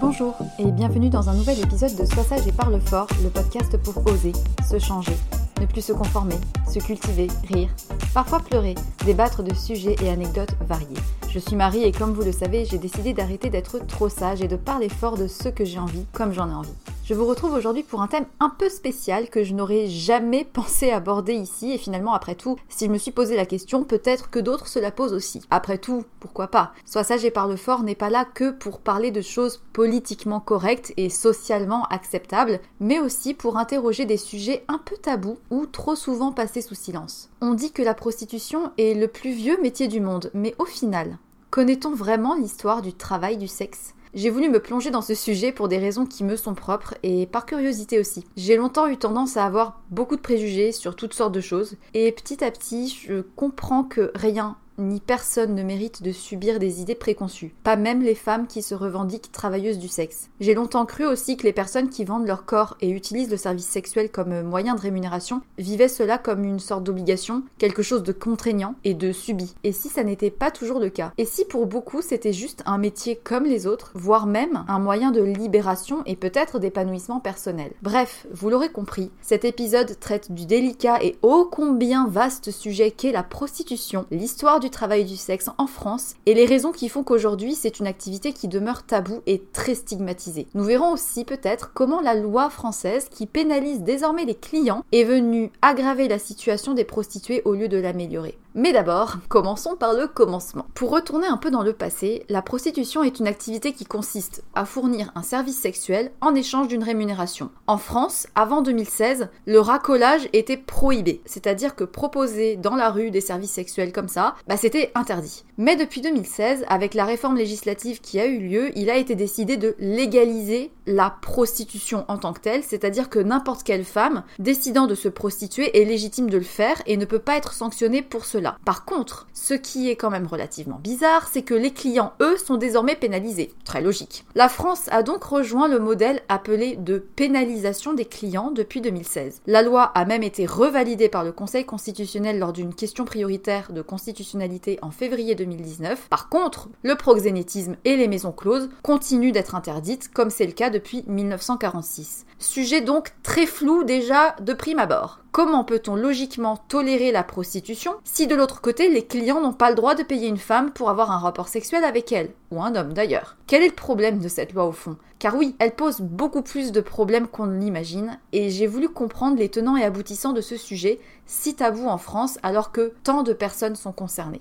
Bonjour et bienvenue dans un nouvel épisode de Sois sage et parle fort, le podcast pour oser, se changer, ne plus se conformer, se cultiver, rire, parfois pleurer, débattre de sujets et anecdotes variés. Je suis Marie et comme vous le savez, j'ai décidé d'arrêter d'être trop sage et de parler fort de ce que j'ai envie comme j'en ai envie. Je vous retrouve aujourd'hui pour un thème un peu spécial que je n'aurais jamais pensé aborder ici et finalement après tout, si je me suis posé la question, peut-être que d'autres se la posent aussi. Après tout, pourquoi pas? Sois sage et parle fort n'est pas là que pour parler de choses politiquement correctes et socialement acceptables, mais aussi pour interroger des sujets un peu tabous ou trop souvent passés sous silence. On dit que la prostitution est le plus vieux métier du monde, mais au final, connaît-on vraiment l'histoire du travail du sexe? J'ai voulu me plonger dans ce sujet pour des raisons qui me sont propres et par curiosité aussi. J'ai longtemps eu tendance à avoir beaucoup de préjugés sur toutes sortes de choses et petit à petit je comprends que rien ni personne ne mérite de subir des idées préconçues, pas même les femmes qui se revendiquent travailleuses du sexe. J'ai longtemps cru aussi que les personnes qui vendent leur corps et utilisent le service sexuel comme moyen de rémunération vivaient cela comme une sorte d'obligation, quelque chose de contraignant et de subi. Et si ça n'était pas toujours le cas? Et si pour beaucoup c'était juste un métier comme les autres, voire même un moyen de libération et peut-être d'épanouissement personnel? Bref, vous l'aurez compris, cet épisode traite du délicat et ô combien vaste sujet qu'est la prostitution, l'histoire du travail du sexe en France et les raisons qui font qu'aujourd'hui c'est une activité qui demeure taboue et très stigmatisée. Nous verrons aussi peut-être comment la loi française qui pénalise désormais les clients est venue aggraver la situation des prostituées au lieu de l'améliorer. Mais d'abord, commençons par le commencement. Pour retourner un peu dans le passé, la prostitution est une activité qui consiste à fournir un service sexuel en échange d'une rémunération. En France, avant 2016, le racolage était prohibé, c'est-à-dire que proposer dans la rue des services sexuels comme ça, bah c'était interdit. Mais depuis 2016, avec la réforme législative qui a eu lieu, il a été décidé de légaliser la prostitution en tant que telle, c'est-à-dire que n'importe quelle femme décidant de se prostituer est légitime de le faire et ne peut pas être sanctionnée pour cela Par contre, ce qui est quand même relativement bizarre, c'est que les clients, eux, sont désormais pénalisés. Très logique. La France a donc rejoint le modèle appelé de pénalisation des clients depuis 2016. La loi a même été revalidée par le Conseil constitutionnel lors d'une question prioritaire de constitutionnalité en février 2019. Par contre, le proxénétisme et les maisons closes continuent d'être interdites, comme c'est le cas depuis 1946. Sujet donc très flou déjà de prime abord. Comment peut-on logiquement tolérer la prostitution si de l'autre côté les clients n'ont pas le droit de payer une femme pour avoir un rapport sexuel avec elle Ou un homme d'ailleurs? Quel est le problème de cette loi au fond? Car oui, elle pose beaucoup plus de problèmes qu'on ne l'imagine, et j'ai voulu comprendre les tenants et aboutissants de ce sujet, si tabou en France alors que tant de personnes sont concernées.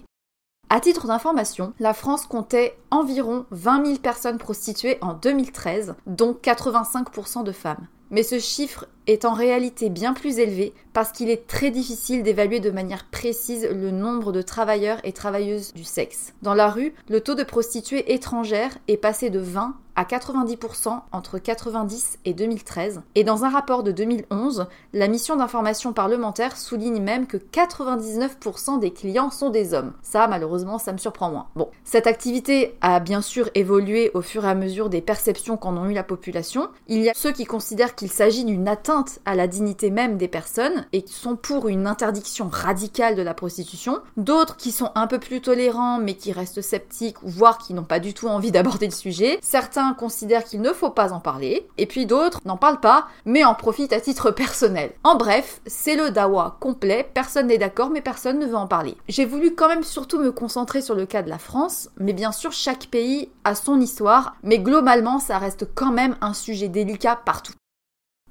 À titre d'information, la France comptait environ 20 000 personnes prostituées en 2013, dont 85% de femmes. Mais ce chiffre est en réalité bien plus élevé parce qu'il est très difficile d'évaluer de manière précise le nombre de travailleurs et travailleuses du sexe. Dans la rue, le taux de prostituées étrangères est passé de 20 à 90% entre 90 et 2013. Et dans un rapport de 2011, la mission d'information parlementaire souligne même que 99% des clients sont des hommes. Ça, malheureusement, ça me surprend moins. Bon, cette activité a bien sûr évolué au fur et à mesure des perceptions qu'en ont eu la population. Il y a ceux qui considèrent qu'il s'agit d'une atteinte à la dignité même des personnes et qui sont pour une interdiction radicale de la prostitution. D'autres qui sont un peu plus tolérants mais qui restent sceptiques, voire qui n'ont pas du tout envie d'aborder le sujet. Certains considèrent qu'il ne faut pas en parler, et puis d'autres n'en parlent pas, mais en profitent à titre personnel. En bref, c'est le dawa complet, personne n'est d'accord, mais personne ne veut en parler. J'ai voulu quand même surtout me concentrer sur le cas de la France, mais bien sûr chaque pays a son histoire, mais globalement ça reste quand même un sujet délicat partout.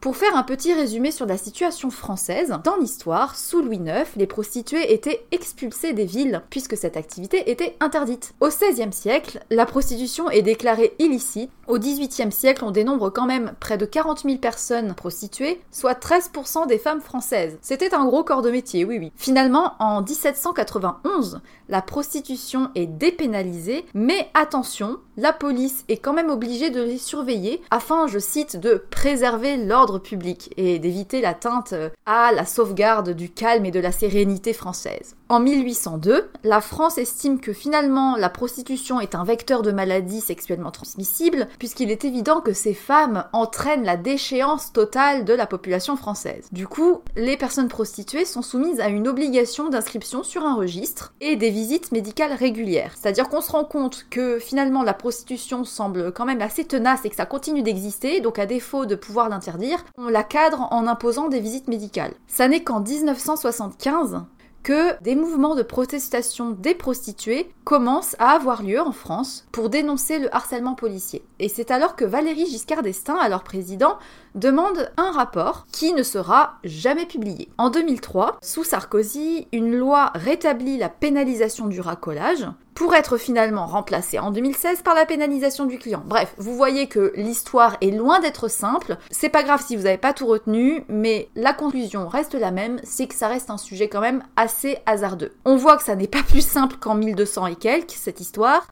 Pour faire un petit résumé sur la situation française, dans l'histoire, sous Louis IX, les prostituées étaient expulsées des villes, puisque cette activité était interdite. Au XVIe siècle, la prostitution est déclarée illicite. Au XVIIIe siècle, on dénombre quand même près de 40 000 personnes prostituées, soit 13% des femmes françaises. C'était un gros corps de métier, oui oui. Finalement, en 1791, la prostitution est dépénalisée, mais attention, la police est quand même obligée de les surveiller afin, je cite, de préserver l'ordre public et d'éviter l'atteinte à la sauvegarde du calme et de la sérénité française. En 1802, la France estime que finalement la prostitution est un vecteur de maladies sexuellement transmissibles, puisqu'il est évident que ces femmes entraînent la déchéance totale de la population française. Du coup, les personnes prostituées sont soumises à une obligation d'inscription sur un registre et des visites médicales régulières. C'est-à-dire qu'on se rend compte que finalement la prostitution semble quand même assez tenace et que ça continue d'exister, donc à défaut de pouvoir l'interdire, on la cadre en imposant des visites médicales. Ça n'est qu'en 1975 que des mouvements de protestation des prostituées commencent à avoir lieu en France pour dénoncer le harcèlement policier. Et c'est alors que Valérie Giscard d'Estaing, alors président, demande un rapport qui ne sera jamais publié. En 2003, sous Sarkozy, une loi rétablit la pénalisation du racolage pour être finalement remplacée en 2016 par la pénalisation du client. Bref, vous voyez que l'histoire est loin d'être simple. C'est pas grave si vous n'avez pas tout retenu, mais la conclusion reste la même, c'est que ça reste un sujet quand même assez hasardeux. On voit que ça n'est pas plus simple qu'en 1200 et quelques, cette histoire,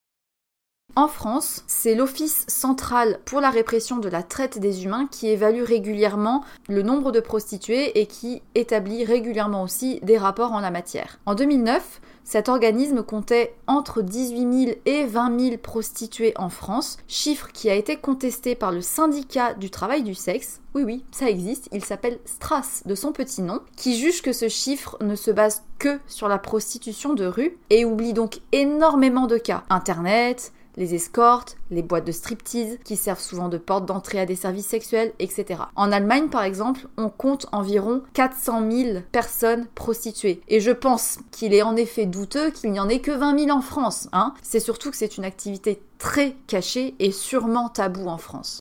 en France, c'est l'Office central pour la répression de la traite des humains qui évalue régulièrement le nombre de prostituées et qui établit régulièrement aussi des rapports en la matière. En 2009, cet organisme comptait entre 18 000 et 20 000 prostituées en France, chiffre qui a été contesté par le syndicat du travail du sexe. Oui, oui, ça existe, il s'appelle Strass de son petit nom, qui juge que ce chiffre ne se base que sur la prostitution de rue et oublie donc énormément de cas. Internet, les escortes, les boîtes de striptease qui servent souvent de porte d'entrée à des services sexuels, etc. En Allemagne, par exemple, on compte environ 400 000 personnes prostituées. Et je pense qu'il est en effet douteux qu'il n'y en ait que 20 000 en France. Hein c'est surtout que c'est une activité très cachée et sûrement tabou en France.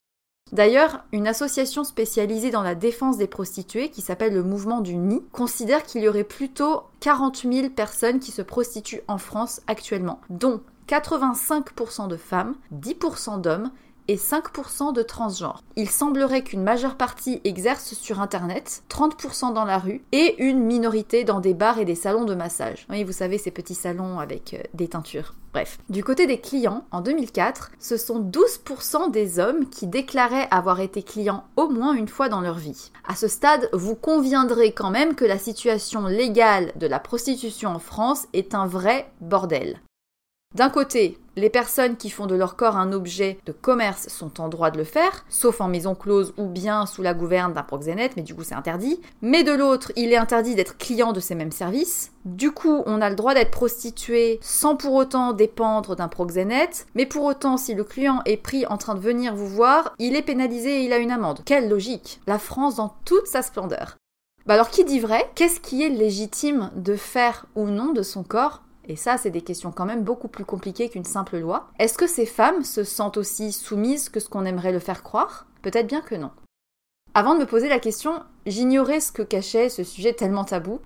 D'ailleurs, une association spécialisée dans la défense des prostituées, qui s'appelle le Mouvement du Nid, considère qu'il y aurait plutôt 40 000 personnes qui se prostituent en France actuellement, dont 85% de femmes, 10% d'hommes et 5% de transgenres. Il semblerait qu'une majeure partie exerce sur Internet, 30% dans la rue et une minorité dans des bars et des salons de massage. Oui, vous savez, ces petits salons avec euh, des teintures. Bref. Du côté des clients, en 2004, ce sont 12% des hommes qui déclaraient avoir été clients au moins une fois dans leur vie. À ce stade, vous conviendrez quand même que la situation légale de la prostitution en France est un vrai bordel. D'un côté, les personnes qui font de leur corps un objet de commerce sont en droit de le faire, sauf en maison close ou bien sous la gouverne d'un proxénète, mais du coup c'est interdit. Mais de l'autre, il est interdit d'être client de ces mêmes services. Du coup, on a le droit d'être prostitué sans pour autant dépendre d'un proxénète, mais pour autant, si le client est pris en train de venir vous voir, il est pénalisé et il a une amende. Quelle logique La France dans toute sa splendeur. Bah alors qui dit vrai? Qu'est-ce qui est légitime de faire ou non de son corps? Et ça, c'est des questions quand même beaucoup plus compliquées qu'une simple loi. Est-ce que ces femmes se sentent aussi soumises que ce qu'on aimerait le faire croire? Peut-être bien que non. Avant de me poser la question, j'ignorais ce que cachait ce sujet tellement tabou.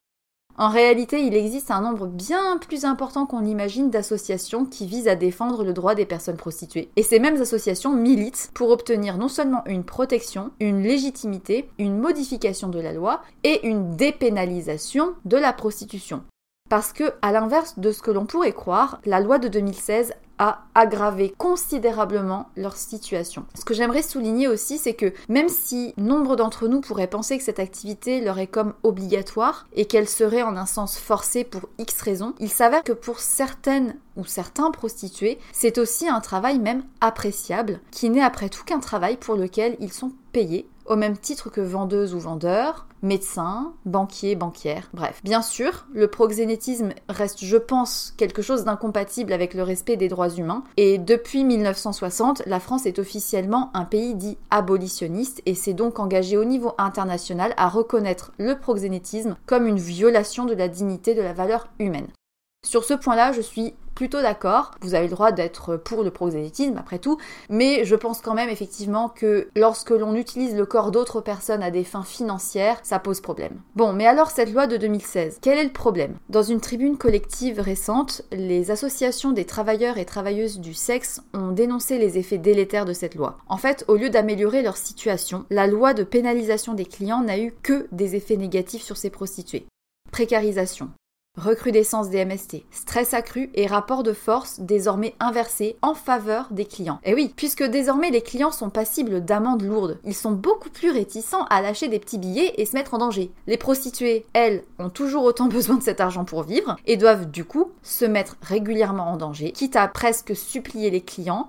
En réalité, il existe un nombre bien plus important qu'on l'imagine d'associations qui visent à défendre le droit des personnes prostituées. Et ces mêmes associations militent pour obtenir non seulement une protection, une légitimité, une modification de la loi et une dépénalisation de la prostitution. Parce que, à l'inverse de ce que l'on pourrait croire, la loi de 2016 a aggravé considérablement leur situation. Ce que j'aimerais souligner aussi, c'est que même si nombre d'entre nous pourraient penser que cette activité leur est comme obligatoire et qu'elle serait en un sens forcée pour X raisons, il s'avère que pour certaines ou certains prostitués, c'est aussi un travail même appréciable, qui n'est après tout qu'un travail pour lequel ils sont payés au même titre que vendeuse ou vendeur, médecin, banquier, banquière, bref. Bien sûr, le proxénétisme reste, je pense, quelque chose d'incompatible avec le respect des droits humains, et depuis 1960, la France est officiellement un pays dit abolitionniste et s'est donc engagé au niveau international à reconnaître le proxénétisme comme une violation de la dignité de la valeur humaine. Sur ce point-là, je suis plutôt d'accord. Vous avez le droit d'être pour le proxénétisme, après tout, mais je pense quand même effectivement que lorsque l'on utilise le corps d'autres personnes à des fins financières, ça pose problème. Bon, mais alors cette loi de 2016, quel est le problème? Dans une tribune collective récente, les associations des travailleurs et travailleuses du sexe ont dénoncé les effets délétères de cette loi. En fait, au lieu d'améliorer leur situation, la loi de pénalisation des clients n'a eu que des effets négatifs sur ces prostituées. Précarisation, Recrudescence des MST, stress accru et rapport de force désormais inversé en faveur des clients. Et oui, puisque désormais les clients sont passibles d'amendes lourdes, ils sont beaucoup plus réticents à lâcher des petits billets et se mettre en danger. Les prostituées, elles, ont toujours autant besoin de cet argent pour vivre et doivent du coup se mettre régulièrement en danger, quitte à presque supplier les clients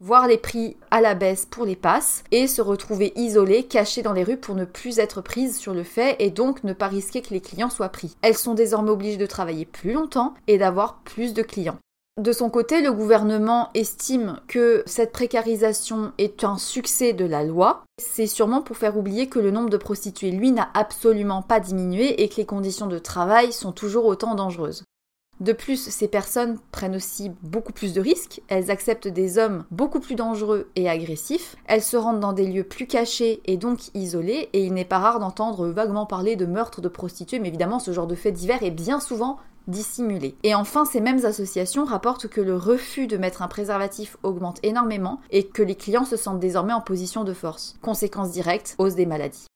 voir les prix à la baisse pour les passes et se retrouver isolées, cachées dans les rues pour ne plus être prises sur le fait et donc ne pas risquer que les clients soient pris. Elles sont désormais obligées de travailler plus longtemps et d'avoir plus de clients. De son côté, le gouvernement estime que cette précarisation est un succès de la loi. C'est sûrement pour faire oublier que le nombre de prostituées, lui, n'a absolument pas diminué et que les conditions de travail sont toujours autant dangereuses. De plus, ces personnes prennent aussi beaucoup plus de risques, elles acceptent des hommes beaucoup plus dangereux et agressifs, elles se rendent dans des lieux plus cachés et donc isolés, et il n'est pas rare d'entendre vaguement parler de meurtres de prostituées, mais évidemment ce genre de fait divers est bien souvent dissimulé. Et enfin, ces mêmes associations rapportent que le refus de mettre un préservatif augmente énormément et que les clients se sentent désormais en position de force. Conséquence directe, hausse des maladies.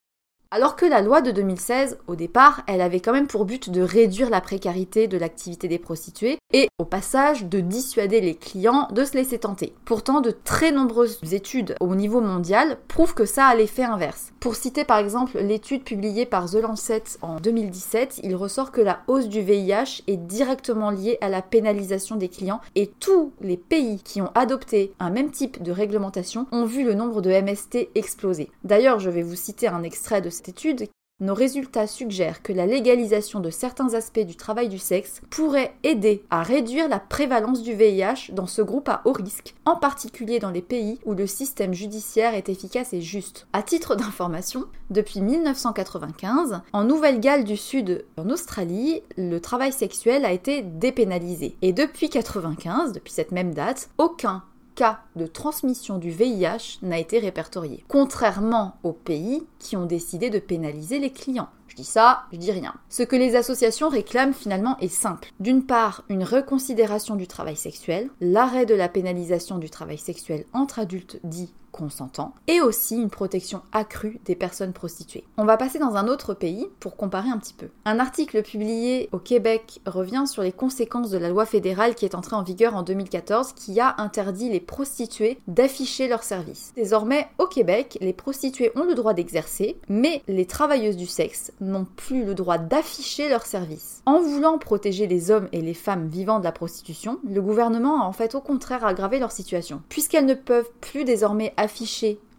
Alors que la loi de 2016, au départ, elle avait quand même pour but de réduire la précarité de l'activité des prostituées et, au passage, de dissuader les clients de se laisser tenter. Pourtant, de très nombreuses études au niveau mondial prouvent que ça a l'effet inverse. Pour citer par exemple l'étude publiée par The Lancet en 2017, il ressort que la hausse du VIH est directement liée à la pénalisation des clients et tous les pays qui ont adopté un même type de réglementation ont vu le nombre de MST exploser. D'ailleurs, je vais vous citer un extrait de étude, nos résultats suggèrent que la légalisation de certains aspects du travail du sexe pourrait aider à réduire la prévalence du VIH dans ce groupe à haut risque, en particulier dans les pays où le système judiciaire est efficace et juste. À titre d'information, depuis 1995, en Nouvelle-Galles du Sud, en Australie, le travail sexuel a été dépénalisé. Et depuis 1995, depuis cette même date, aucun cas de transmission du VIH n'a été répertorié, contrairement aux pays qui ont décidé de pénaliser les clients. Je dis ça, je dis rien. Ce que les associations réclament finalement est simple. D'une part, une reconsidération du travail sexuel, l'arrêt de la pénalisation du travail sexuel entre adultes dits consentants, et aussi une protection accrue des personnes prostituées. On va passer dans un autre pays pour comparer un petit peu. Un article publié au Québec revient sur les conséquences de la loi fédérale qui est entrée en vigueur en 2014 qui a interdit les prostituées d'afficher leurs services. Désormais, au Québec, les prostituées ont le droit d'exercer, mais les travailleuses du sexe n'ont plus le droit d'afficher leurs services. En voulant protéger les hommes et les femmes vivant de la prostitution, le gouvernement a en fait au contraire aggravé leur situation, puisqu'elles ne peuvent plus désormais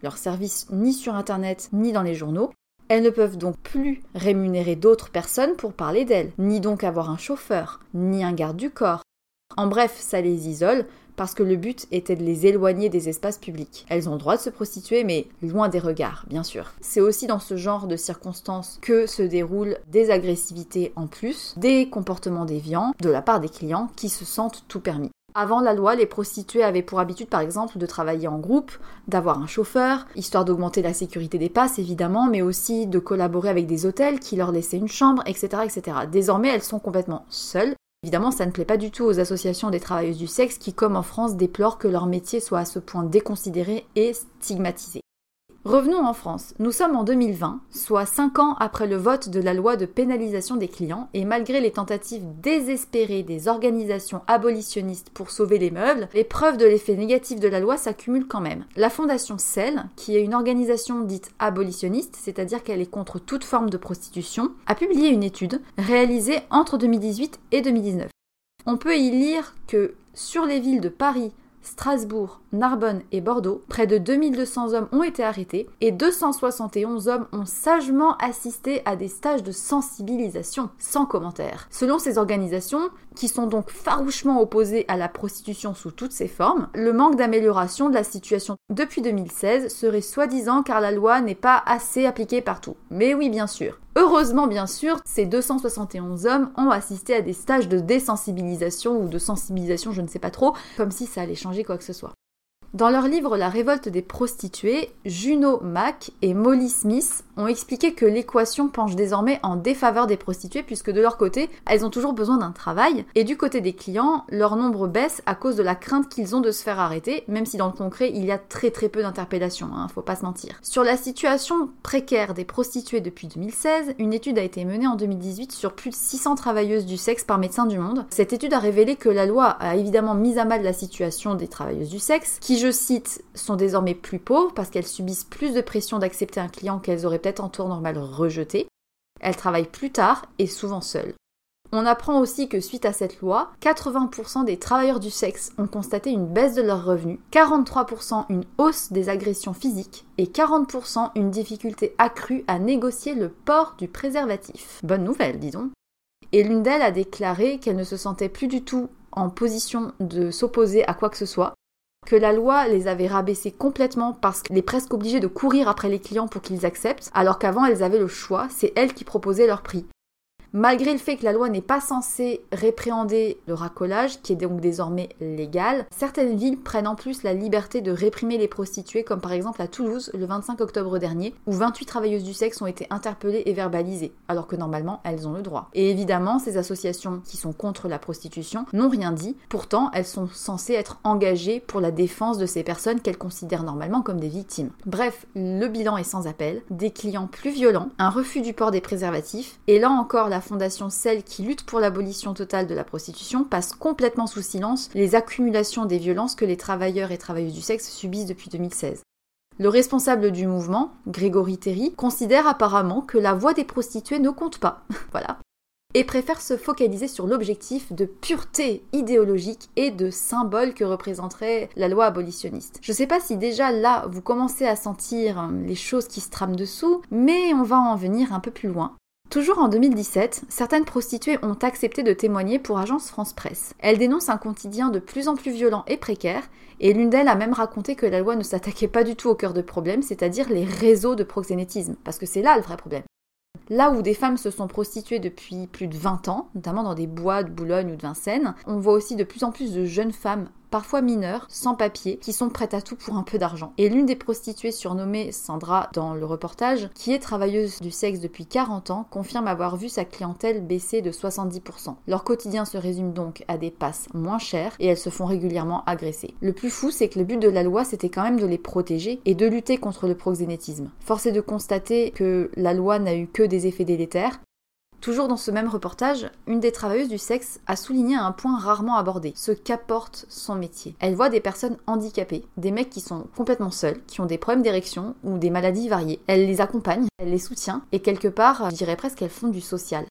leurs services ni sur Internet ni dans les journaux, elles ne peuvent donc plus rémunérer d'autres personnes pour parler d'elles, ni donc avoir un chauffeur, ni un garde du corps. En bref, ça les isole parce que le but était de les éloigner des espaces publics. Elles ont le droit de se prostituer, mais loin des regards, bien sûr. C'est aussi dans ce genre de circonstances que se déroulent des agressivités en plus, des comportements déviants de la part des clients qui se sentent tout permis. Avant la loi, les prostituées avaient pour habitude, par exemple, de travailler en groupe, d'avoir un chauffeur, histoire d'augmenter la sécurité des passes, évidemment, mais aussi de collaborer avec des hôtels qui leur laissaient une chambre, etc., etc. Désormais, elles sont complètement seules. Évidemment, ça ne plaît pas du tout aux associations des travailleuses du sexe qui, comme en France, déplorent que leur métier soit à ce point déconsidéré et stigmatisé. Revenons en France. Nous sommes en 2020, soit 5 ans après le vote de la loi de pénalisation des clients, et malgré les tentatives désespérées des organisations abolitionnistes pour sauver les meubles, les preuves de l'effet négatif de la loi s'accumulent quand même. La fondation CEL, qui est une organisation dite abolitionniste, c'est-à-dire qu'elle est contre toute forme de prostitution, a publié une étude réalisée entre 2018 et 2019. On peut y lire que sur les villes de Paris, Strasbourg, Narbonne et Bordeaux, près de 2200 hommes ont été arrêtés et 271 hommes ont sagement assisté à des stages de sensibilisation, sans commentaire. Selon ces organisations, qui sont donc farouchement opposées à la prostitution sous toutes ses formes, le manque d'amélioration de la situation depuis 2016 serait soi-disant car la loi n'est pas assez appliquée partout. Mais oui, bien sûr. Heureusement, bien sûr, ces 271 hommes ont assisté à des stages de désensibilisation ou de sensibilisation, je ne sais pas trop, comme si ça allait changer quoi que ce soit. Dans leur livre La révolte des prostituées, Juno Mack et Molly Smith ont expliqué que l'équation penche désormais en défaveur des prostituées puisque de leur côté, elles ont toujours besoin d'un travail et du côté des clients, leur nombre baisse à cause de la crainte qu'ils ont de se faire arrêter, même si dans le concret, il y a très très peu d'interpellations, hein, faut pas se mentir. Sur la situation précaire des prostituées depuis 2016, une étude a été menée en 2018 sur plus de 600 travailleuses du sexe par Médecins du Monde. Cette étude a révélé que la loi a évidemment mis à mal la situation des travailleuses du sexe, qui je cite sont désormais plus pauvres parce qu'elles subissent plus de pression d'accepter un client qu'elles auraient en tour normal rejeté. Elles travaillent plus tard et souvent seules. On apprend aussi que suite à cette loi, 80% des travailleurs du sexe ont constaté une baisse de leurs revenus, 43% une hausse des agressions physiques et 40% une difficulté accrue à négocier le port du préservatif. Bonne nouvelle, disons. Et l'une d'elles a déclaré qu'elle ne se sentait plus du tout en position de s'opposer à quoi que ce soit, que la loi les avait rabaissés complètement parce qu'elle est presque obligée de courir après les clients pour qu'ils acceptent, alors qu'avant elles avaient le choix, c'est elles qui proposaient leur prix. Malgré le fait que la loi n'est pas censée répréhender le racolage, qui est donc désormais légal, certaines villes prennent en plus la liberté de réprimer les prostituées, comme par exemple à Toulouse le 25 octobre dernier, où 28 travailleuses du sexe ont été interpellées et verbalisées, alors que normalement elles ont le droit. Et évidemment, ces associations qui sont contre la prostitution n'ont rien dit, pourtant elles sont censées être engagées pour la défense de ces personnes qu'elles considèrent normalement comme des victimes. Bref, le bilan est sans appel, des clients plus violents, un refus du port des préservatifs, et là encore la fondation Celle qui lutte pour l'abolition totale de la prostitution passe complètement sous silence les accumulations des violences que les travailleurs et travailleuses du sexe subissent depuis 2016. Le responsable du mouvement, Grégory Terry, considère apparemment que la voix des prostituées ne compte pas. voilà. Et préfère se focaliser sur l'objectif de pureté idéologique et de symbole que représenterait la loi abolitionniste. Je sais pas si déjà là vous commencez à sentir les choses qui se trament dessous, mais on va en venir un peu plus loin. Toujours en 2017, certaines prostituées ont accepté de témoigner pour Agence France Presse. Elles dénoncent un quotidien de plus en plus violent et précaire, et l'une d'elles a même raconté que la loi ne s'attaquait pas du tout au cœur de problème, c'est-à-dire les réseaux de proxénétisme, parce que c'est là le vrai problème. Là où des femmes se sont prostituées depuis plus de 20 ans, notamment dans des bois de Boulogne ou de Vincennes, on voit aussi de plus en plus de jeunes femmes parfois mineures, sans papier, qui sont prêtes à tout pour un peu d'argent. Et l'une des prostituées surnommée Sandra dans le reportage, qui est travailleuse du sexe depuis 40 ans, confirme avoir vu sa clientèle baisser de 70%. Leur quotidien se résume donc à des passes moins chères et elles se font régulièrement agresser. Le plus fou, c'est que le but de la loi, c'était quand même de les protéger et de lutter contre le proxénétisme. Force est de constater que la loi n'a eu que des effets délétères, Toujours dans ce même reportage, une des travailleuses du sexe a souligné un point rarement abordé, ce qu'apporte son métier. Elle voit des personnes handicapées, des mecs qui sont complètement seuls, qui ont des problèmes d'érection ou des maladies variées. Elle les accompagne, elle les soutient, et quelque part, je dirais presque qu'elles font du social.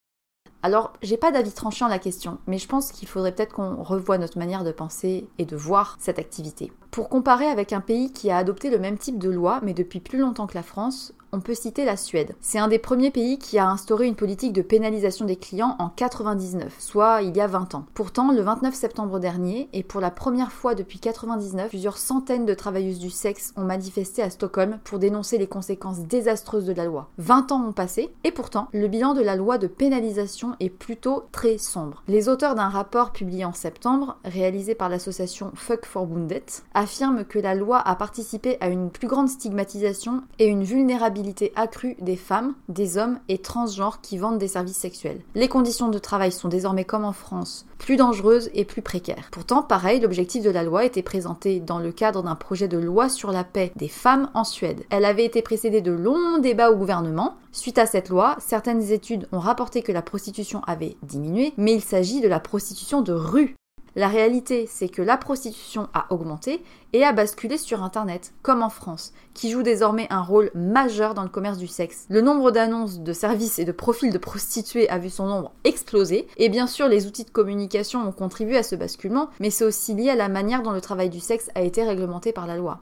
Alors, j'ai pas d'avis tranchant la question, mais je pense qu'il faudrait peut-être qu'on revoie notre manière de penser et de voir cette activité. Pour comparer avec un pays qui a adopté le même type de loi, mais depuis plus longtemps que la France, on peut citer la Suède. C'est un des premiers pays qui a instauré une politique de pénalisation des clients en 99, soit il y a 20 ans. Pourtant, le 29 septembre dernier, et pour la première fois depuis 99, plusieurs centaines de travailleuses du sexe ont manifesté à Stockholm pour dénoncer les conséquences désastreuses de la loi. 20 ans ont passé, et pourtant, le bilan de la loi de pénalisation est plutôt très sombre. Les auteurs d'un rapport publié en septembre, réalisé par l'association Fuck for Wounded, affirment que la loi a participé à une plus grande stigmatisation et une vulnérabilité accrue des femmes, des hommes et transgenres qui vendent des services sexuels. Les conditions de travail sont désormais comme en France, plus dangereuses et plus précaires. Pourtant, pareil, l'objectif de la loi était présenté dans le cadre d'un projet de loi sur la paix des femmes en Suède. Elle avait été précédée de longs débats au gouvernement. Suite à cette loi, certaines études ont rapporté que la prostitution avait diminué, mais il s'agit de la prostitution de rue la réalité, c'est que la prostitution a augmenté et a basculé sur Internet, comme en France, qui joue désormais un rôle majeur dans le commerce du sexe. Le nombre d'annonces de services et de profils de prostituées a vu son nombre exploser, et bien sûr les outils de communication ont contribué à ce basculement, mais c'est aussi lié à la manière dont le travail du sexe a été réglementé par la loi.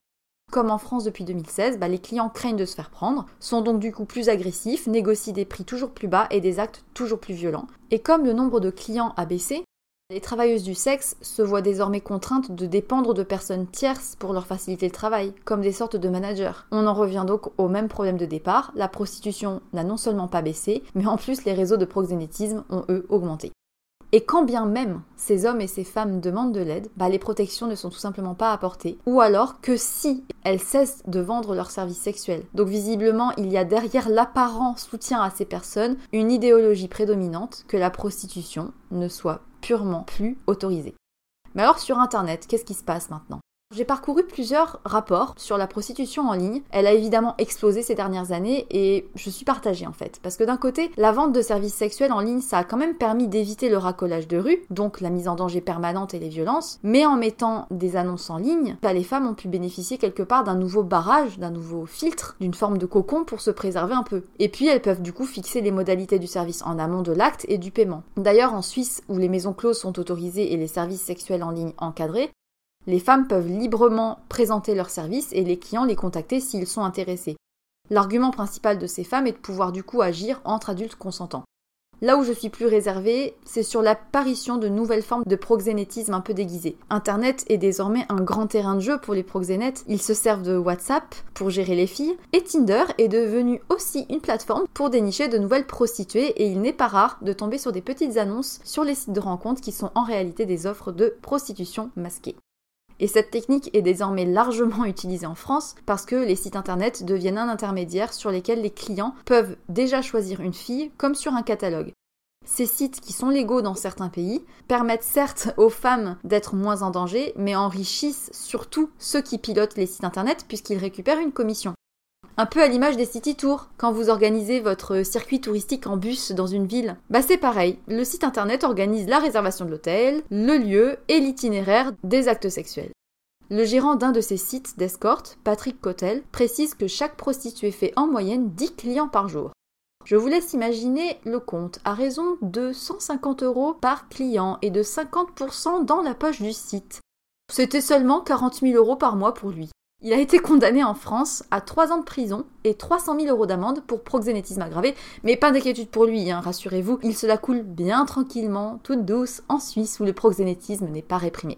Comme en France depuis 2016, bah, les clients craignent de se faire prendre, sont donc du coup plus agressifs, négocient des prix toujours plus bas et des actes toujours plus violents. Et comme le nombre de clients a baissé, les travailleuses du sexe se voient désormais contraintes de dépendre de personnes tierces pour leur faciliter le travail, comme des sortes de managers. On en revient donc au même problème de départ, la prostitution n'a non seulement pas baissé, mais en plus les réseaux de proxénétisme ont eux augmenté. Et quand bien même ces hommes et ces femmes demandent de l'aide, bah les protections ne sont tout simplement pas apportées. Ou alors que si elles cessent de vendre leurs services sexuels. Donc visiblement, il y a derrière l'apparent soutien à ces personnes une idéologie prédominante que la prostitution ne soit purement plus autorisé. Mais alors sur Internet, qu'est-ce qui se passe maintenant? J'ai parcouru plusieurs rapports sur la prostitution en ligne. Elle a évidemment explosé ces dernières années et je suis partagée en fait. Parce que d'un côté, la vente de services sexuels en ligne, ça a quand même permis d'éviter le racolage de rue, donc la mise en danger permanente et les violences. Mais en mettant des annonces en ligne, les femmes ont pu bénéficier quelque part d'un nouveau barrage, d'un nouveau filtre, d'une forme de cocon pour se préserver un peu. Et puis elles peuvent du coup fixer les modalités du service en amont de l'acte et du paiement. D'ailleurs, en Suisse, où les maisons closes sont autorisées et les services sexuels en ligne encadrés, les femmes peuvent librement présenter leurs services et les clients les contacter s'ils sont intéressés. L'argument principal de ces femmes est de pouvoir du coup agir entre adultes consentants. Là où je suis plus réservée, c'est sur l'apparition de nouvelles formes de proxénétisme un peu déguisées. Internet est désormais un grand terrain de jeu pour les proxénètes. Ils se servent de WhatsApp pour gérer les filles et Tinder est devenu aussi une plateforme pour dénicher de nouvelles prostituées et il n'est pas rare de tomber sur des petites annonces sur les sites de rencontres qui sont en réalité des offres de prostitution masquée. Et cette technique est désormais largement utilisée en France parce que les sites internet deviennent un intermédiaire sur lesquels les clients peuvent déjà choisir une fille comme sur un catalogue. Ces sites qui sont légaux dans certains pays permettent certes aux femmes d'être moins en danger, mais enrichissent surtout ceux qui pilotent les sites internet puisqu'ils récupèrent une commission. Un peu à l'image des city tours, quand vous organisez votre circuit touristique en bus dans une ville. Bah c'est pareil, le site internet organise la réservation de l'hôtel, le lieu et l'itinéraire des actes sexuels. Le gérant d'un de ces sites d'escorte, Patrick Cotel, précise que chaque prostituée fait en moyenne 10 clients par jour. Je vous laisse imaginer le compte à raison de 150 euros par client et de 50% dans la poche du site. C'était seulement 40 000 euros par mois pour lui. Il a été condamné en France à 3 ans de prison et 300 000 euros d'amende pour proxénétisme aggravé, mais pas d'inquiétude pour lui, hein, rassurez-vous, il se la coule bien tranquillement, toute douce, en Suisse où le proxénétisme n'est pas réprimé.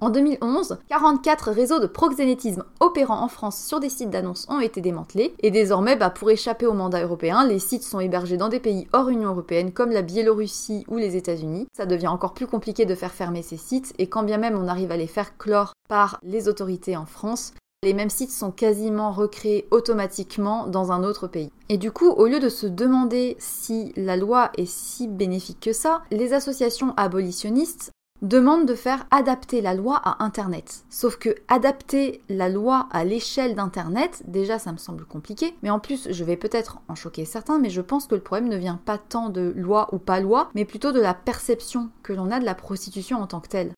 En 2011, 44 réseaux de proxénétisme opérant en France sur des sites d'annonces ont été démantelés, et désormais, bah, pour échapper au mandat européen, les sites sont hébergés dans des pays hors Union européenne comme la Biélorussie ou les États-Unis. Ça devient encore plus compliqué de faire fermer ces sites, et quand bien même on arrive à les faire clore par les autorités en France, les mêmes sites sont quasiment recréés automatiquement dans un autre pays. Et du coup, au lieu de se demander si la loi est si bénéfique que ça, les associations abolitionnistes demande de faire adapter la loi à Internet. Sauf que adapter la loi à l'échelle d'Internet, déjà ça me semble compliqué, mais en plus je vais peut-être en choquer certains, mais je pense que le problème ne vient pas tant de loi ou pas loi, mais plutôt de la perception que l'on a de la prostitution en tant que telle.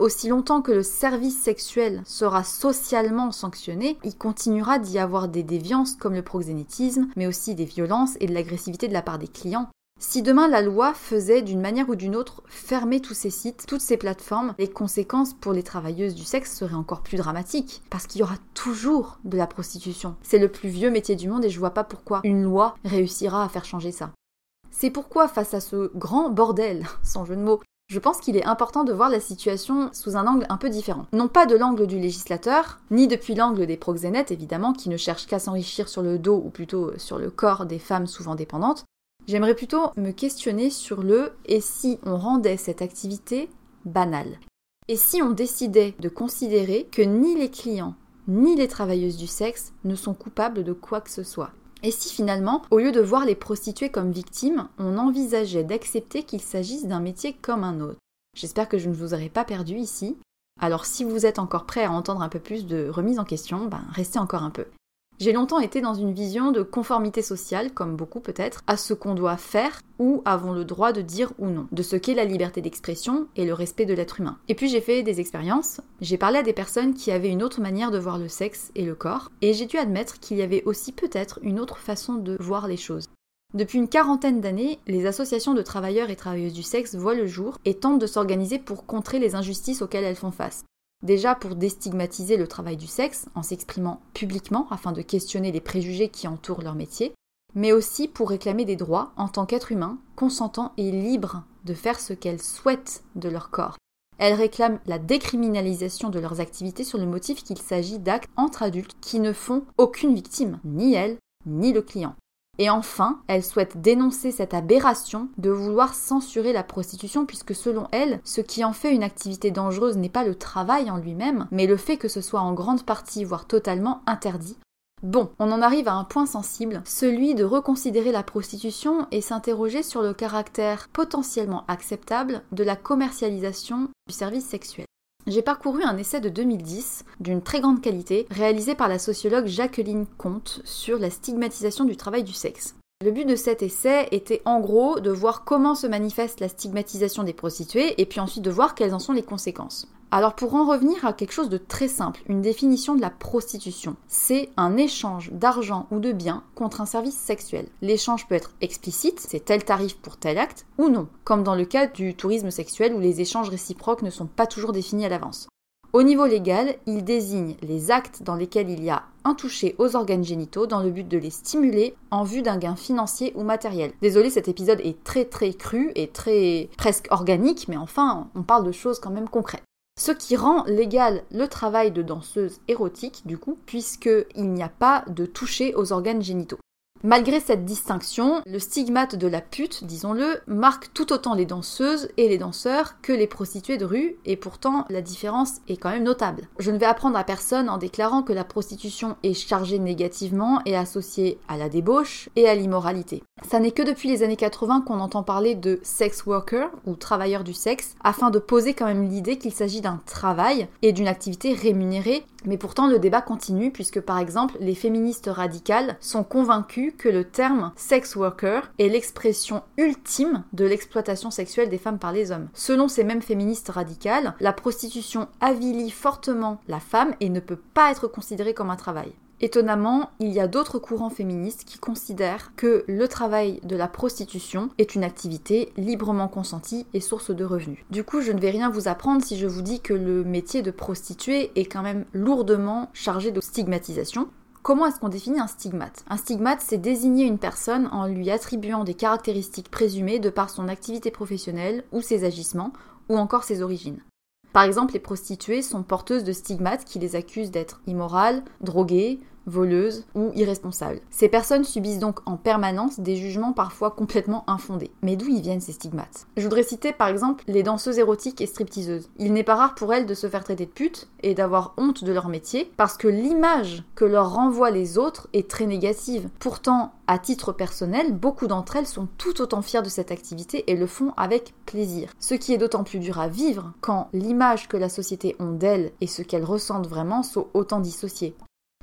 Aussi longtemps que le service sexuel sera socialement sanctionné, il continuera d'y avoir des déviances comme le proxénétisme, mais aussi des violences et de l'agressivité de la part des clients. Si demain la loi faisait d'une manière ou d'une autre fermer tous ces sites, toutes ces plateformes, les conséquences pour les travailleuses du sexe seraient encore plus dramatiques, parce qu'il y aura toujours de la prostitution. C'est le plus vieux métier du monde et je vois pas pourquoi une loi réussira à faire changer ça. C'est pourquoi face à ce grand bordel, sans jeu de mots, je pense qu'il est important de voir la situation sous un angle un peu différent. Non pas de l'angle du législateur, ni depuis l'angle des proxénètes évidemment, qui ne cherchent qu'à s'enrichir sur le dos ou plutôt sur le corps des femmes souvent dépendantes, J'aimerais plutôt me questionner sur le et si on rendait cette activité banale? Et si on décidait de considérer que ni les clients ni les travailleuses du sexe ne sont coupables de quoi que ce soit? Et si finalement, au lieu de voir les prostituées comme victimes, on envisageait d'accepter qu'il s'agisse d'un métier comme un autre? J'espère que je ne vous aurai pas perdu ici. Alors si vous êtes encore prêt à entendre un peu plus de remise en question, ben restez encore un peu. J'ai longtemps été dans une vision de conformité sociale, comme beaucoup peut-être, à ce qu'on doit faire ou avons le droit de dire ou non, de ce qu'est la liberté d'expression et le respect de l'être humain. Et puis j'ai fait des expériences, j'ai parlé à des personnes qui avaient une autre manière de voir le sexe et le corps, et j'ai dû admettre qu'il y avait aussi peut-être une autre façon de voir les choses. Depuis une quarantaine d'années, les associations de travailleurs et travailleuses du sexe voient le jour et tentent de s'organiser pour contrer les injustices auxquelles elles font face. Déjà pour déstigmatiser le travail du sexe en s'exprimant publiquement afin de questionner les préjugés qui entourent leur métier, mais aussi pour réclamer des droits en tant qu'être humain, consentant et libre de faire ce qu'elles souhaitent de leur corps. Elles réclament la décriminalisation de leurs activités sur le motif qu'il s'agit d'actes entre adultes qui ne font aucune victime, ni elles, ni le client. Et enfin, elle souhaite dénoncer cette aberration de vouloir censurer la prostitution puisque selon elle, ce qui en fait une activité dangereuse n'est pas le travail en lui-même, mais le fait que ce soit en grande partie, voire totalement interdit. Bon, on en arrive à un point sensible, celui de reconsidérer la prostitution et s'interroger sur le caractère potentiellement acceptable de la commercialisation du service sexuel. J'ai parcouru un essai de 2010 d'une très grande qualité réalisé par la sociologue Jacqueline Comte sur la stigmatisation du travail du sexe. Le but de cet essai était en gros de voir comment se manifeste la stigmatisation des prostituées et puis ensuite de voir quelles en sont les conséquences. Alors pour en revenir à quelque chose de très simple, une définition de la prostitution, c'est un échange d'argent ou de biens contre un service sexuel. L'échange peut être explicite, c'est tel tarif pour tel acte, ou non, comme dans le cas du tourisme sexuel où les échanges réciproques ne sont pas toujours définis à l'avance. Au niveau légal, il désigne les actes dans lesquels il y a un toucher aux organes génitaux dans le but de les stimuler en vue d'un gain financier ou matériel. Désolé, cet épisode est très très cru et très presque organique, mais enfin, on parle de choses quand même concrètes ce qui rend légal le travail de danseuse érotique, du coup, puisqu'il n'y a pas de toucher aux organes génitaux. Malgré cette distinction, le stigmate de la pute, disons-le, marque tout autant les danseuses et les danseurs que les prostituées de rue, et pourtant la différence est quand même notable. Je ne vais apprendre à personne en déclarant que la prostitution est chargée négativement et associée à la débauche et à l'immoralité. Ça n'est que depuis les années 80 qu'on entend parler de sex worker ou travailleur du sexe, afin de poser quand même l'idée qu'il s'agit d'un travail et d'une activité rémunérée mais pourtant, le débat continue puisque, par exemple, les féministes radicales sont convaincues que le terme sex worker est l'expression ultime de l'exploitation sexuelle des femmes par les hommes. Selon ces mêmes féministes radicales, la prostitution avilit fortement la femme et ne peut pas être considérée comme un travail. Étonnamment, il y a d'autres courants féministes qui considèrent que le travail de la prostitution est une activité librement consentie et source de revenus. Du coup, je ne vais rien vous apprendre si je vous dis que le métier de prostituée est quand même lourdement chargé de stigmatisation. Comment est-ce qu'on définit un stigmate? Un stigmate, c'est désigner une personne en lui attribuant des caractéristiques présumées de par son activité professionnelle ou ses agissements, ou encore ses origines. Par exemple, les prostituées sont porteuses de stigmates qui les accusent d'être immorales, droguées, voleuses ou irresponsables. Ces personnes subissent donc en permanence des jugements parfois complètement infondés. Mais d'où ils viennent ces stigmates? Je voudrais citer par exemple les danseuses érotiques et stripteaseuses. Il n'est pas rare pour elles de se faire traiter de pute et d'avoir honte de leur métier parce que l'image que leur renvoient les autres est très négative. Pourtant, à titre personnel, beaucoup d'entre elles sont tout autant fières de cette activité et le font avec plaisir. Ce qui est d'autant plus dur à vivre quand l'image que la société ont d'elles et ce qu'elles ressentent vraiment sont autant dissociées.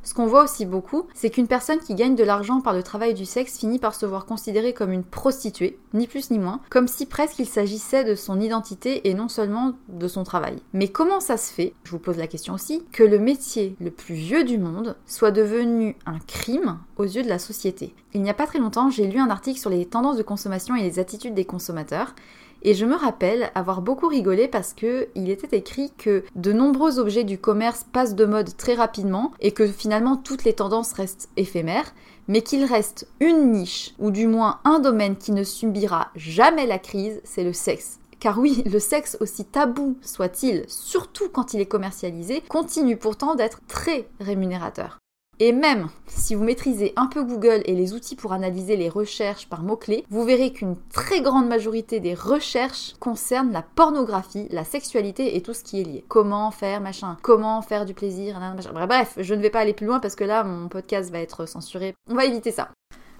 Ce qu'on voit aussi beaucoup, c'est qu'une personne qui gagne de l'argent par le travail du sexe finit par se voir considérée comme une prostituée, ni plus ni moins, comme si presque il s'agissait de son identité et non seulement de son travail. Mais comment ça se fait, je vous pose la question aussi, que le métier le plus vieux du monde soit devenu un crime aux yeux de la société. Il n'y a pas très longtemps, j'ai lu un article sur les tendances de consommation et les attitudes des consommateurs, et je me rappelle avoir beaucoup rigolé parce que il était écrit que de nombreux objets du commerce passent de mode très rapidement et que finalement toutes les tendances restent éphémères, mais qu'il reste une niche, ou du moins un domaine qui ne subira jamais la crise, c'est le sexe. Car oui, le sexe, aussi tabou soit-il, surtout quand il est commercialisé, continue pourtant d'être très rémunérateur. Et même si vous maîtrisez un peu Google et les outils pour analyser les recherches par mots-clés, vous verrez qu'une très grande majorité des recherches concernent la pornographie, la sexualité et tout ce qui est lié. Comment faire machin, comment faire du plaisir, machin. Bref, je ne vais pas aller plus loin parce que là, mon podcast va être censuré. On va éviter ça.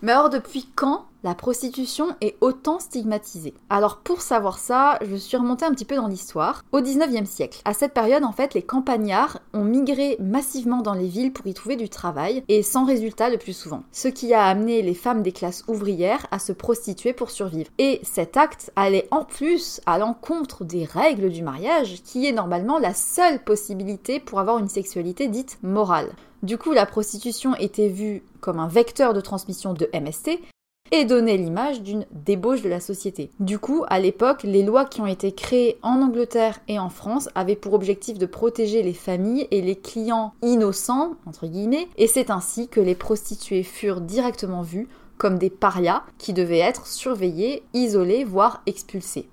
Mais alors depuis quand la prostitution est autant stigmatisée? Alors pour savoir ça, je suis remontée un petit peu dans l'histoire. Au 19e siècle, à cette période en fait, les campagnards ont migré massivement dans les villes pour y trouver du travail et sans résultat le plus souvent. Ce qui a amené les femmes des classes ouvrières à se prostituer pour survivre. Et cet acte allait en plus à l'encontre des règles du mariage qui est normalement la seule possibilité pour avoir une sexualité dite morale. Du coup, la prostitution était vue comme un vecteur de transmission de MST et donnait l'image d'une débauche de la société. Du coup, à l'époque, les lois qui ont été créées en Angleterre et en France avaient pour objectif de protéger les familles et les clients innocents, entre guillemets, et c'est ainsi que les prostituées furent directement vues comme des parias qui devaient être surveillées, isolées, voire expulsées.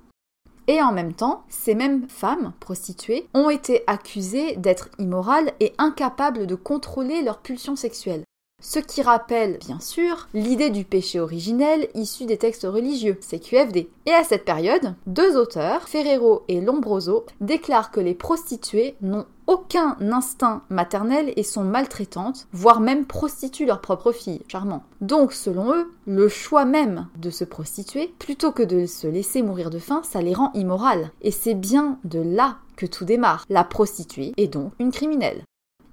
Et en même temps, ces mêmes femmes prostituées ont été accusées d'être immorales et incapables de contrôler leurs pulsions sexuelles. Ce qui rappelle, bien sûr, l'idée du péché originel issu des textes religieux, CQFD. Et à cette période, deux auteurs, Ferrero et Lombroso, déclarent que les prostituées n'ont aucun instinct maternel et sont maltraitantes, voire même prostituent leur propre fille. Charmant. Donc, selon eux, le choix même de se prostituer, plutôt que de se laisser mourir de faim, ça les rend immorales. Et c'est bien de là que tout démarre. La prostituée est donc une criminelle.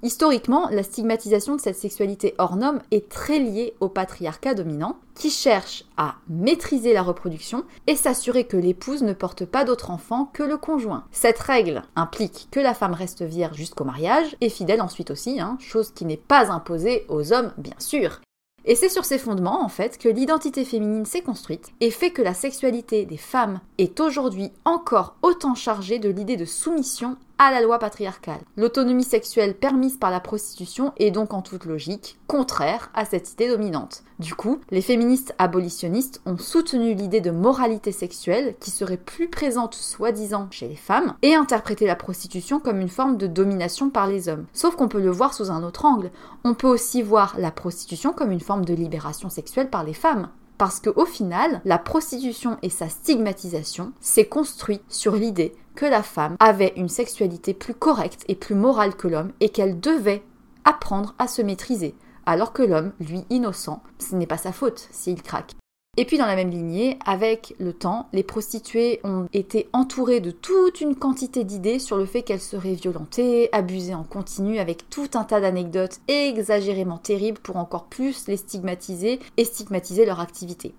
Historiquement, la stigmatisation de cette sexualité hors norme est très liée au patriarcat dominant, qui cherche à maîtriser la reproduction et s'assurer que l'épouse ne porte pas d'autre enfant que le conjoint. Cette règle implique que la femme reste vierge jusqu'au mariage et fidèle ensuite aussi, hein, chose qui n'est pas imposée aux hommes bien sûr. Et c'est sur ces fondements, en fait, que l'identité féminine s'est construite et fait que la sexualité des femmes est aujourd'hui encore autant chargée de l'idée de soumission à la loi patriarcale. L'autonomie sexuelle permise par la prostitution est donc en toute logique contraire à cette idée dominante. Du coup, les féministes abolitionnistes ont soutenu l'idée de moralité sexuelle qui serait plus présente soi-disant chez les femmes et interprété la prostitution comme une forme de domination par les hommes. Sauf qu'on peut le voir sous un autre angle. On peut aussi voir la prostitution comme une forme de libération sexuelle par les femmes parce qu'au final, la prostitution et sa stigmatisation s'est construit sur l'idée que la femme avait une sexualité plus correcte et plus morale que l'homme et qu'elle devait apprendre à se maîtriser, alors que l'homme, lui innocent, ce n'est pas sa faute s'il craque. Et puis dans la même lignée, avec le temps, les prostituées ont été entourées de toute une quantité d'idées sur le fait qu'elles seraient violentées, abusées en continu, avec tout un tas d'anecdotes exagérément terribles pour encore plus les stigmatiser et stigmatiser leur activité.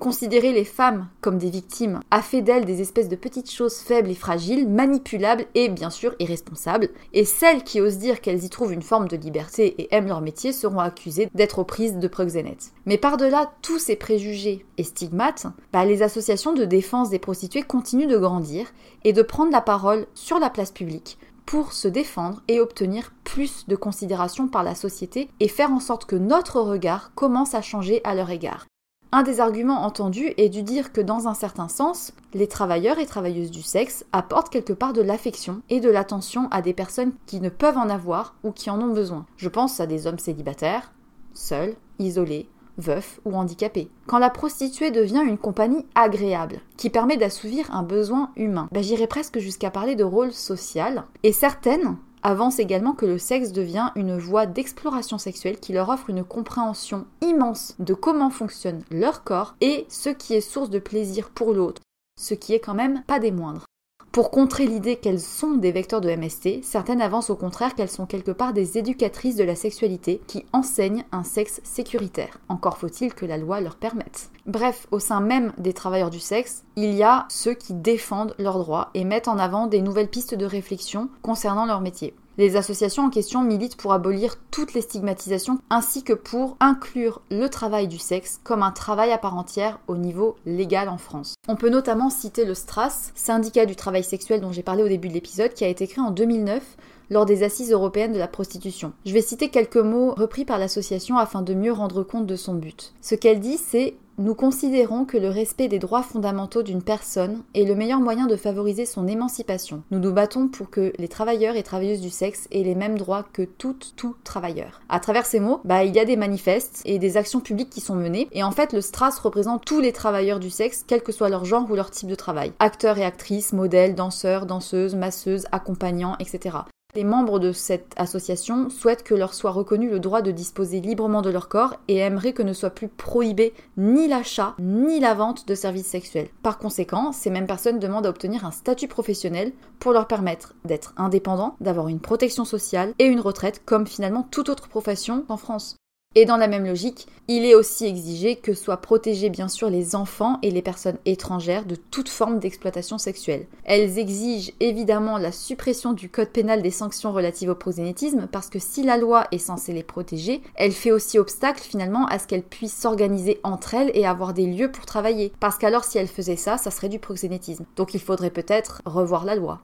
Considérer les femmes comme des victimes a fait d'elles des espèces de petites choses faibles et fragiles, manipulables et bien sûr irresponsables, et celles qui osent dire qu'elles y trouvent une forme de liberté et aiment leur métier seront accusées d'être aux prises de proxénètes. Mais par-delà tous ces préjugés et stigmates, bah, les associations de défense des prostituées continuent de grandir et de prendre la parole sur la place publique pour se défendre et obtenir plus de considération par la société et faire en sorte que notre regard commence à changer à leur égard. Un des arguments entendus est de dire que dans un certain sens, les travailleurs et travailleuses du sexe apportent quelque part de l'affection et de l'attention à des personnes qui ne peuvent en avoir ou qui en ont besoin. Je pense à des hommes célibataires, seuls, isolés, veufs ou handicapés. Quand la prostituée devient une compagnie agréable, qui permet d'assouvir un besoin humain, ben, j'irais presque jusqu'à parler de rôle social, et certaines avance également que le sexe devient une voie d'exploration sexuelle qui leur offre une compréhension immense de comment fonctionne leur corps et ce qui est source de plaisir pour l'autre, ce qui est quand même pas des moindres. Pour contrer l'idée qu'elles sont des vecteurs de MST, certaines avancent au contraire qu'elles sont quelque part des éducatrices de la sexualité qui enseignent un sexe sécuritaire. Encore faut-il que la loi leur permette. Bref, au sein même des travailleurs du sexe, il y a ceux qui défendent leurs droits et mettent en avant des nouvelles pistes de réflexion concernant leur métier. Les associations en question militent pour abolir toutes les stigmatisations ainsi que pour inclure le travail du sexe comme un travail à part entière au niveau légal en France. On peut notamment citer le STRAS, syndicat du travail sexuel dont j'ai parlé au début de l'épisode, qui a été créé en 2009 lors des assises européennes de la prostitution. Je vais citer quelques mots repris par l'association afin de mieux rendre compte de son but. Ce qu'elle dit, c'est nous considérons que le respect des droits fondamentaux d'une personne est le meilleur moyen de favoriser son émancipation. Nous nous battons pour que les travailleurs et travailleuses du sexe aient les mêmes droits que toutes, tout travailleurs. À travers ces mots, bah, il y a des manifestes et des actions publiques qui sont menées. Et en fait, le STRAS représente tous les travailleurs du sexe, quel que soit leur genre ou leur type de travail. Acteurs et actrices, modèles, danseurs, danseuses, masseuses, accompagnants, etc. Les membres de cette association souhaitent que leur soit reconnu le droit de disposer librement de leur corps et aimeraient que ne soit plus prohibé ni l'achat ni la vente de services sexuels. Par conséquent, ces mêmes personnes demandent à obtenir un statut professionnel pour leur permettre d'être indépendants, d'avoir une protection sociale et une retraite comme finalement toute autre profession en France. Et dans la même logique, il est aussi exigé que soient protégés bien sûr les enfants et les personnes étrangères de toute forme d'exploitation sexuelle. Elles exigent évidemment la suppression du code pénal des sanctions relatives au proxénétisme parce que si la loi est censée les protéger, elle fait aussi obstacle finalement à ce qu'elles puissent s'organiser entre elles et avoir des lieux pour travailler. Parce qu'alors si elles faisaient ça, ça serait du proxénétisme. Donc il faudrait peut-être revoir la loi.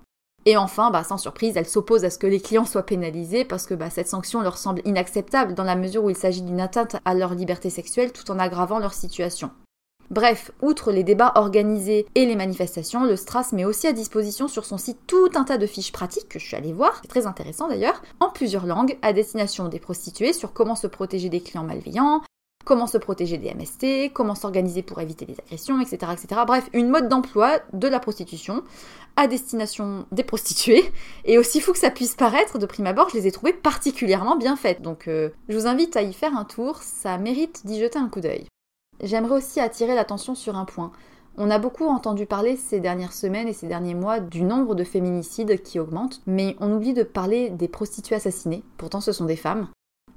Et enfin, bah, sans surprise, elle s'oppose à ce que les clients soient pénalisés parce que bah, cette sanction leur semble inacceptable dans la mesure où il s'agit d'une atteinte à leur liberté sexuelle tout en aggravant leur situation. Bref, outre les débats organisés et les manifestations, le Stras met aussi à disposition sur son site tout un tas de fiches pratiques que je suis allée voir, c'est très intéressant d'ailleurs, en plusieurs langues, à destination des prostituées sur comment se protéger des clients malveillants, comment se protéger des MST, comment s'organiser pour éviter les agressions, etc. etc. Bref, une mode d'emploi de la prostitution à destination des prostituées. Et aussi fou que ça puisse paraître, de prime abord, je les ai trouvées particulièrement bien faites. Donc euh, je vous invite à y faire un tour, ça mérite d'y jeter un coup d'œil. J'aimerais aussi attirer l'attention sur un point. On a beaucoup entendu parler ces dernières semaines et ces derniers mois du nombre de féminicides qui augmente, mais on oublie de parler des prostituées assassinées, pourtant ce sont des femmes.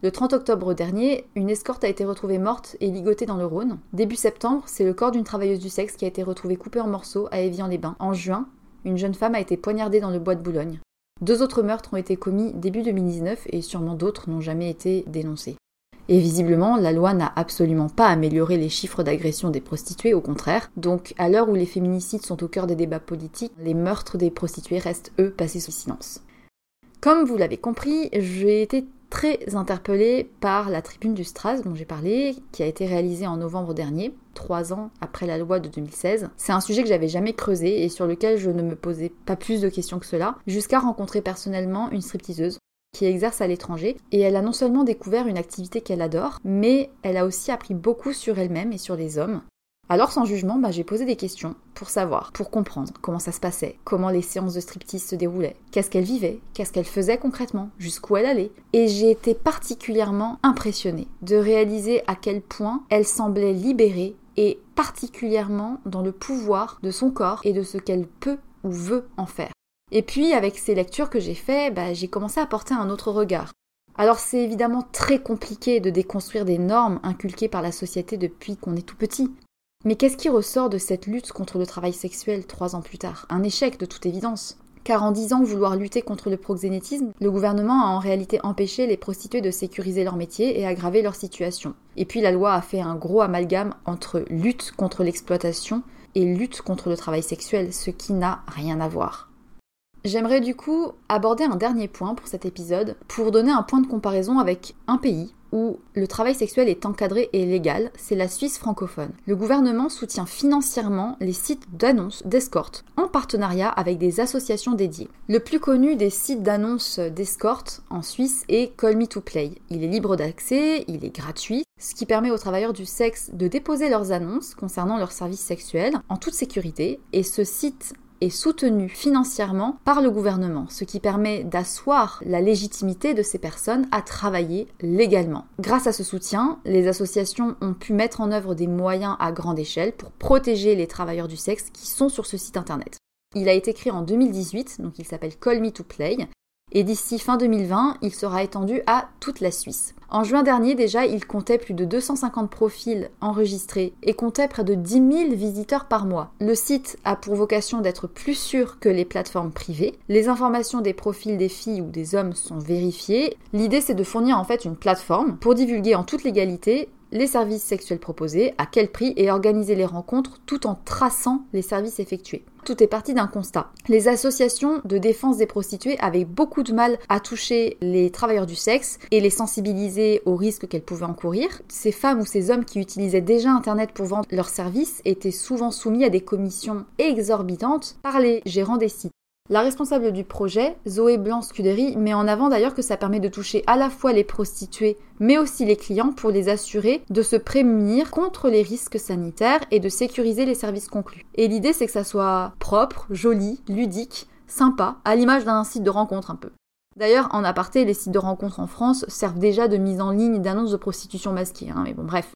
Le 30 octobre dernier, une escorte a été retrouvée morte et ligotée dans le Rhône. Début septembre, c'est le corps d'une travailleuse du sexe qui a été retrouvé coupé en morceaux à Évian-les-Bains. En juin, une jeune femme a été poignardée dans le bois de Boulogne. Deux autres meurtres ont été commis début 2019 et sûrement d'autres n'ont jamais été dénoncés. Et visiblement, la loi n'a absolument pas amélioré les chiffres d'agression des prostituées, au contraire. Donc, à l'heure où les féminicides sont au cœur des débats politiques, les meurtres des prostituées restent, eux, passés sous silence. Comme vous l'avez compris, j'ai été très interpellée par la tribune du Stras dont j'ai parlé, qui a été réalisée en novembre dernier, trois ans après la loi de 2016. C'est un sujet que j'avais jamais creusé et sur lequel je ne me posais pas plus de questions que cela, jusqu'à rencontrer personnellement une stripteaseuse qui exerce à l'étranger et elle a non seulement découvert une activité qu'elle adore, mais elle a aussi appris beaucoup sur elle-même et sur les hommes. Alors sans jugement, bah, j'ai posé des questions pour savoir, pour comprendre comment ça se passait, comment les séances de striptease se déroulaient, qu'est-ce qu'elle vivait, qu'est-ce qu'elle faisait concrètement, jusqu'où elle allait. Et j'ai été particulièrement impressionnée de réaliser à quel point elle semblait libérée et particulièrement dans le pouvoir de son corps et de ce qu'elle peut ou veut en faire. Et puis avec ces lectures que j'ai faites, bah, j'ai commencé à porter un autre regard. Alors c'est évidemment très compliqué de déconstruire des normes inculquées par la société depuis qu'on est tout petit. Mais qu'est-ce qui ressort de cette lutte contre le travail sexuel trois ans plus tard? Un échec de toute évidence. Car en disant vouloir lutter contre le proxénétisme, le gouvernement a en réalité empêché les prostituées de sécuriser leur métier et aggraver leur situation. Et puis la loi a fait un gros amalgame entre lutte contre l'exploitation et lutte contre le travail sexuel, ce qui n'a rien à voir. J'aimerais du coup aborder un dernier point pour cet épisode pour donner un point de comparaison avec un pays où le travail sexuel est encadré et légal, c'est la Suisse francophone. Le gouvernement soutient financièrement les sites d'annonces d'escorte en partenariat avec des associations dédiées. Le plus connu des sites d'annonces d'escorte en Suisse est Call Me to Play. Il est libre d'accès, il est gratuit, ce qui permet aux travailleurs du sexe de déposer leurs annonces concernant leurs services sexuels en toute sécurité et ce site est soutenu financièrement par le gouvernement, ce qui permet d'asseoir la légitimité de ces personnes à travailler légalement. Grâce à ce soutien, les associations ont pu mettre en œuvre des moyens à grande échelle pour protéger les travailleurs du sexe qui sont sur ce site internet. Il a été créé en 2018, donc il s'appelle Call Me to Play, et d'ici fin 2020, il sera étendu à toute la Suisse. En juin dernier déjà, il comptait plus de 250 profils enregistrés et comptait près de 10 000 visiteurs par mois. Le site a pour vocation d'être plus sûr que les plateformes privées. Les informations des profils des filles ou des hommes sont vérifiées. L'idée c'est de fournir en fait une plateforme pour divulguer en toute légalité les services sexuels proposés, à quel prix et organiser les rencontres tout en traçant les services effectués. Tout est parti d'un constat. Les associations de défense des prostituées avaient beaucoup de mal à toucher les travailleurs du sexe et les sensibiliser aux risques qu'elles pouvaient encourir. Ces femmes ou ces hommes qui utilisaient déjà Internet pour vendre leurs services étaient souvent soumis à des commissions exorbitantes par les gérants des sites. La responsable du projet, Zoé Blanc-Scudery, met en avant d'ailleurs que ça permet de toucher à la fois les prostituées mais aussi les clients pour les assurer de se prémunir contre les risques sanitaires et de sécuriser les services conclus. Et l'idée c'est que ça soit propre, joli, ludique, sympa, à l'image d'un site de rencontre un peu. D'ailleurs, en aparté, les sites de rencontre en France servent déjà de mise en ligne d'annonces de prostitution masquée, hein, mais bon bref.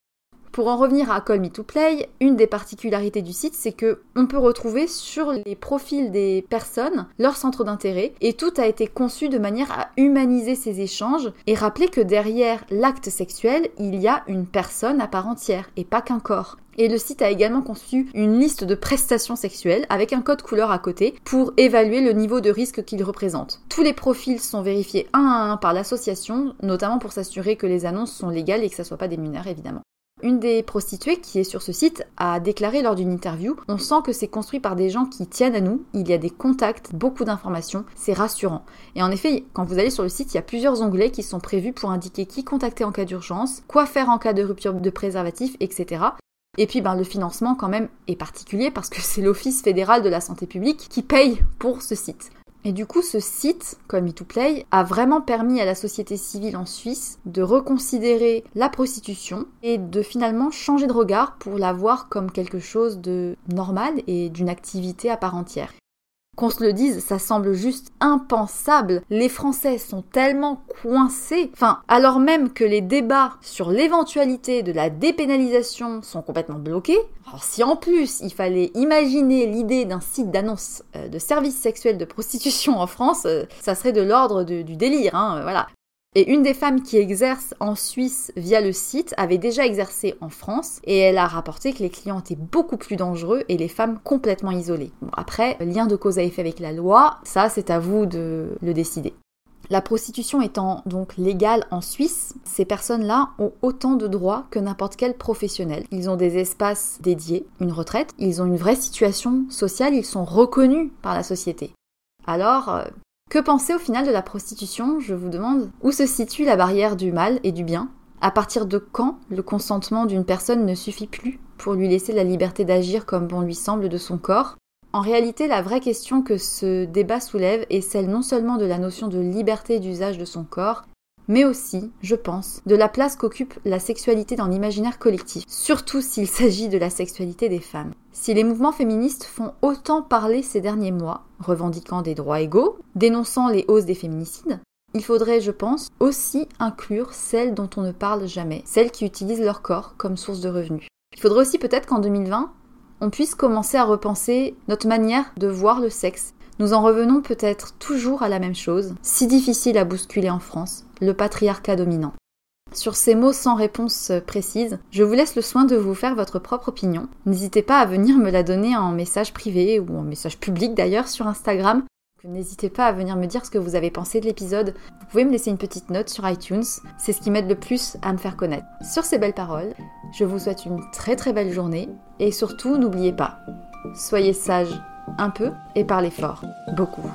Pour en revenir à Call Me to Play, une des particularités du site, c'est que on peut retrouver sur les profils des personnes leur centre d'intérêt et tout a été conçu de manière à humaniser ces échanges et rappeler que derrière l'acte sexuel, il y a une personne à part entière et pas qu'un corps. Et le site a également conçu une liste de prestations sexuelles avec un code couleur à côté pour évaluer le niveau de risque qu'il représente. Tous les profils sont vérifiés un à un par l'association, notamment pour s'assurer que les annonces sont légales et que ça soit pas des mineurs évidemment. Une des prostituées qui est sur ce site a déclaré lors d'une interview On sent que c'est construit par des gens qui tiennent à nous, il y a des contacts, beaucoup d'informations, c'est rassurant. Et en effet, quand vous allez sur le site, il y a plusieurs onglets qui sont prévus pour indiquer qui contacter en cas d'urgence, quoi faire en cas de rupture de préservatif, etc. Et puis ben, le financement quand même est particulier parce que c'est l'Office fédéral de la santé publique qui paye pour ce site. Et du coup, ce site, comme Me2Play, a vraiment permis à la société civile en Suisse de reconsidérer la prostitution et de finalement changer de regard pour la voir comme quelque chose de normal et d'une activité à part entière. Qu'on se le dise, ça semble juste impensable. Les Français sont tellement coincés. Enfin, alors même que les débats sur l'éventualité de la dépénalisation sont complètement bloqués. Alors si en plus il fallait imaginer l'idée d'un site d'annonce euh, de services sexuels de prostitution en France, euh, ça serait de l'ordre du délire. Hein, voilà. Et une des femmes qui exerce en Suisse via le site avait déjà exercé en France et elle a rapporté que les clients étaient beaucoup plus dangereux et les femmes complètement isolées. Bon, après, lien de cause à effet avec la loi, ça c'est à vous de le décider. La prostitution étant donc légale en Suisse, ces personnes-là ont autant de droits que n'importe quel professionnel. Ils ont des espaces dédiés, une retraite, ils ont une vraie situation sociale, ils sont reconnus par la société. Alors, euh, que penser au final de la prostitution Je vous demande? Où se situe la barrière du mal et du bien? À partir de quand le consentement d'une personne ne suffit plus pour lui laisser la liberté d'agir comme bon lui semble de son corps? En réalité, la vraie question que ce débat soulève est celle non seulement de la notion de liberté d'usage de son corps, mais aussi, je pense, de la place qu'occupe la sexualité dans l'imaginaire collectif, surtout s'il s'agit de la sexualité des femmes. Si les mouvements féministes font autant parler ces derniers mois, revendiquant des droits égaux, dénonçant les hausses des féminicides, il faudrait, je pense, aussi inclure celles dont on ne parle jamais, celles qui utilisent leur corps comme source de revenus. Il faudrait aussi peut-être qu'en 2020, on puisse commencer à repenser notre manière de voir le sexe nous en revenons peut-être toujours à la même chose, si difficile à bousculer en France, le patriarcat dominant. Sur ces mots sans réponse précise, je vous laisse le soin de vous faire votre propre opinion. N'hésitez pas à venir me la donner en message privé ou en message public d'ailleurs sur Instagram. N'hésitez pas à venir me dire ce que vous avez pensé de l'épisode. Vous pouvez me laisser une petite note sur iTunes, c'est ce qui m'aide le plus à me faire connaître. Sur ces belles paroles, je vous souhaite une très très belle journée et surtout n'oubliez pas, soyez sages un peu, et parlez fort, beaucoup.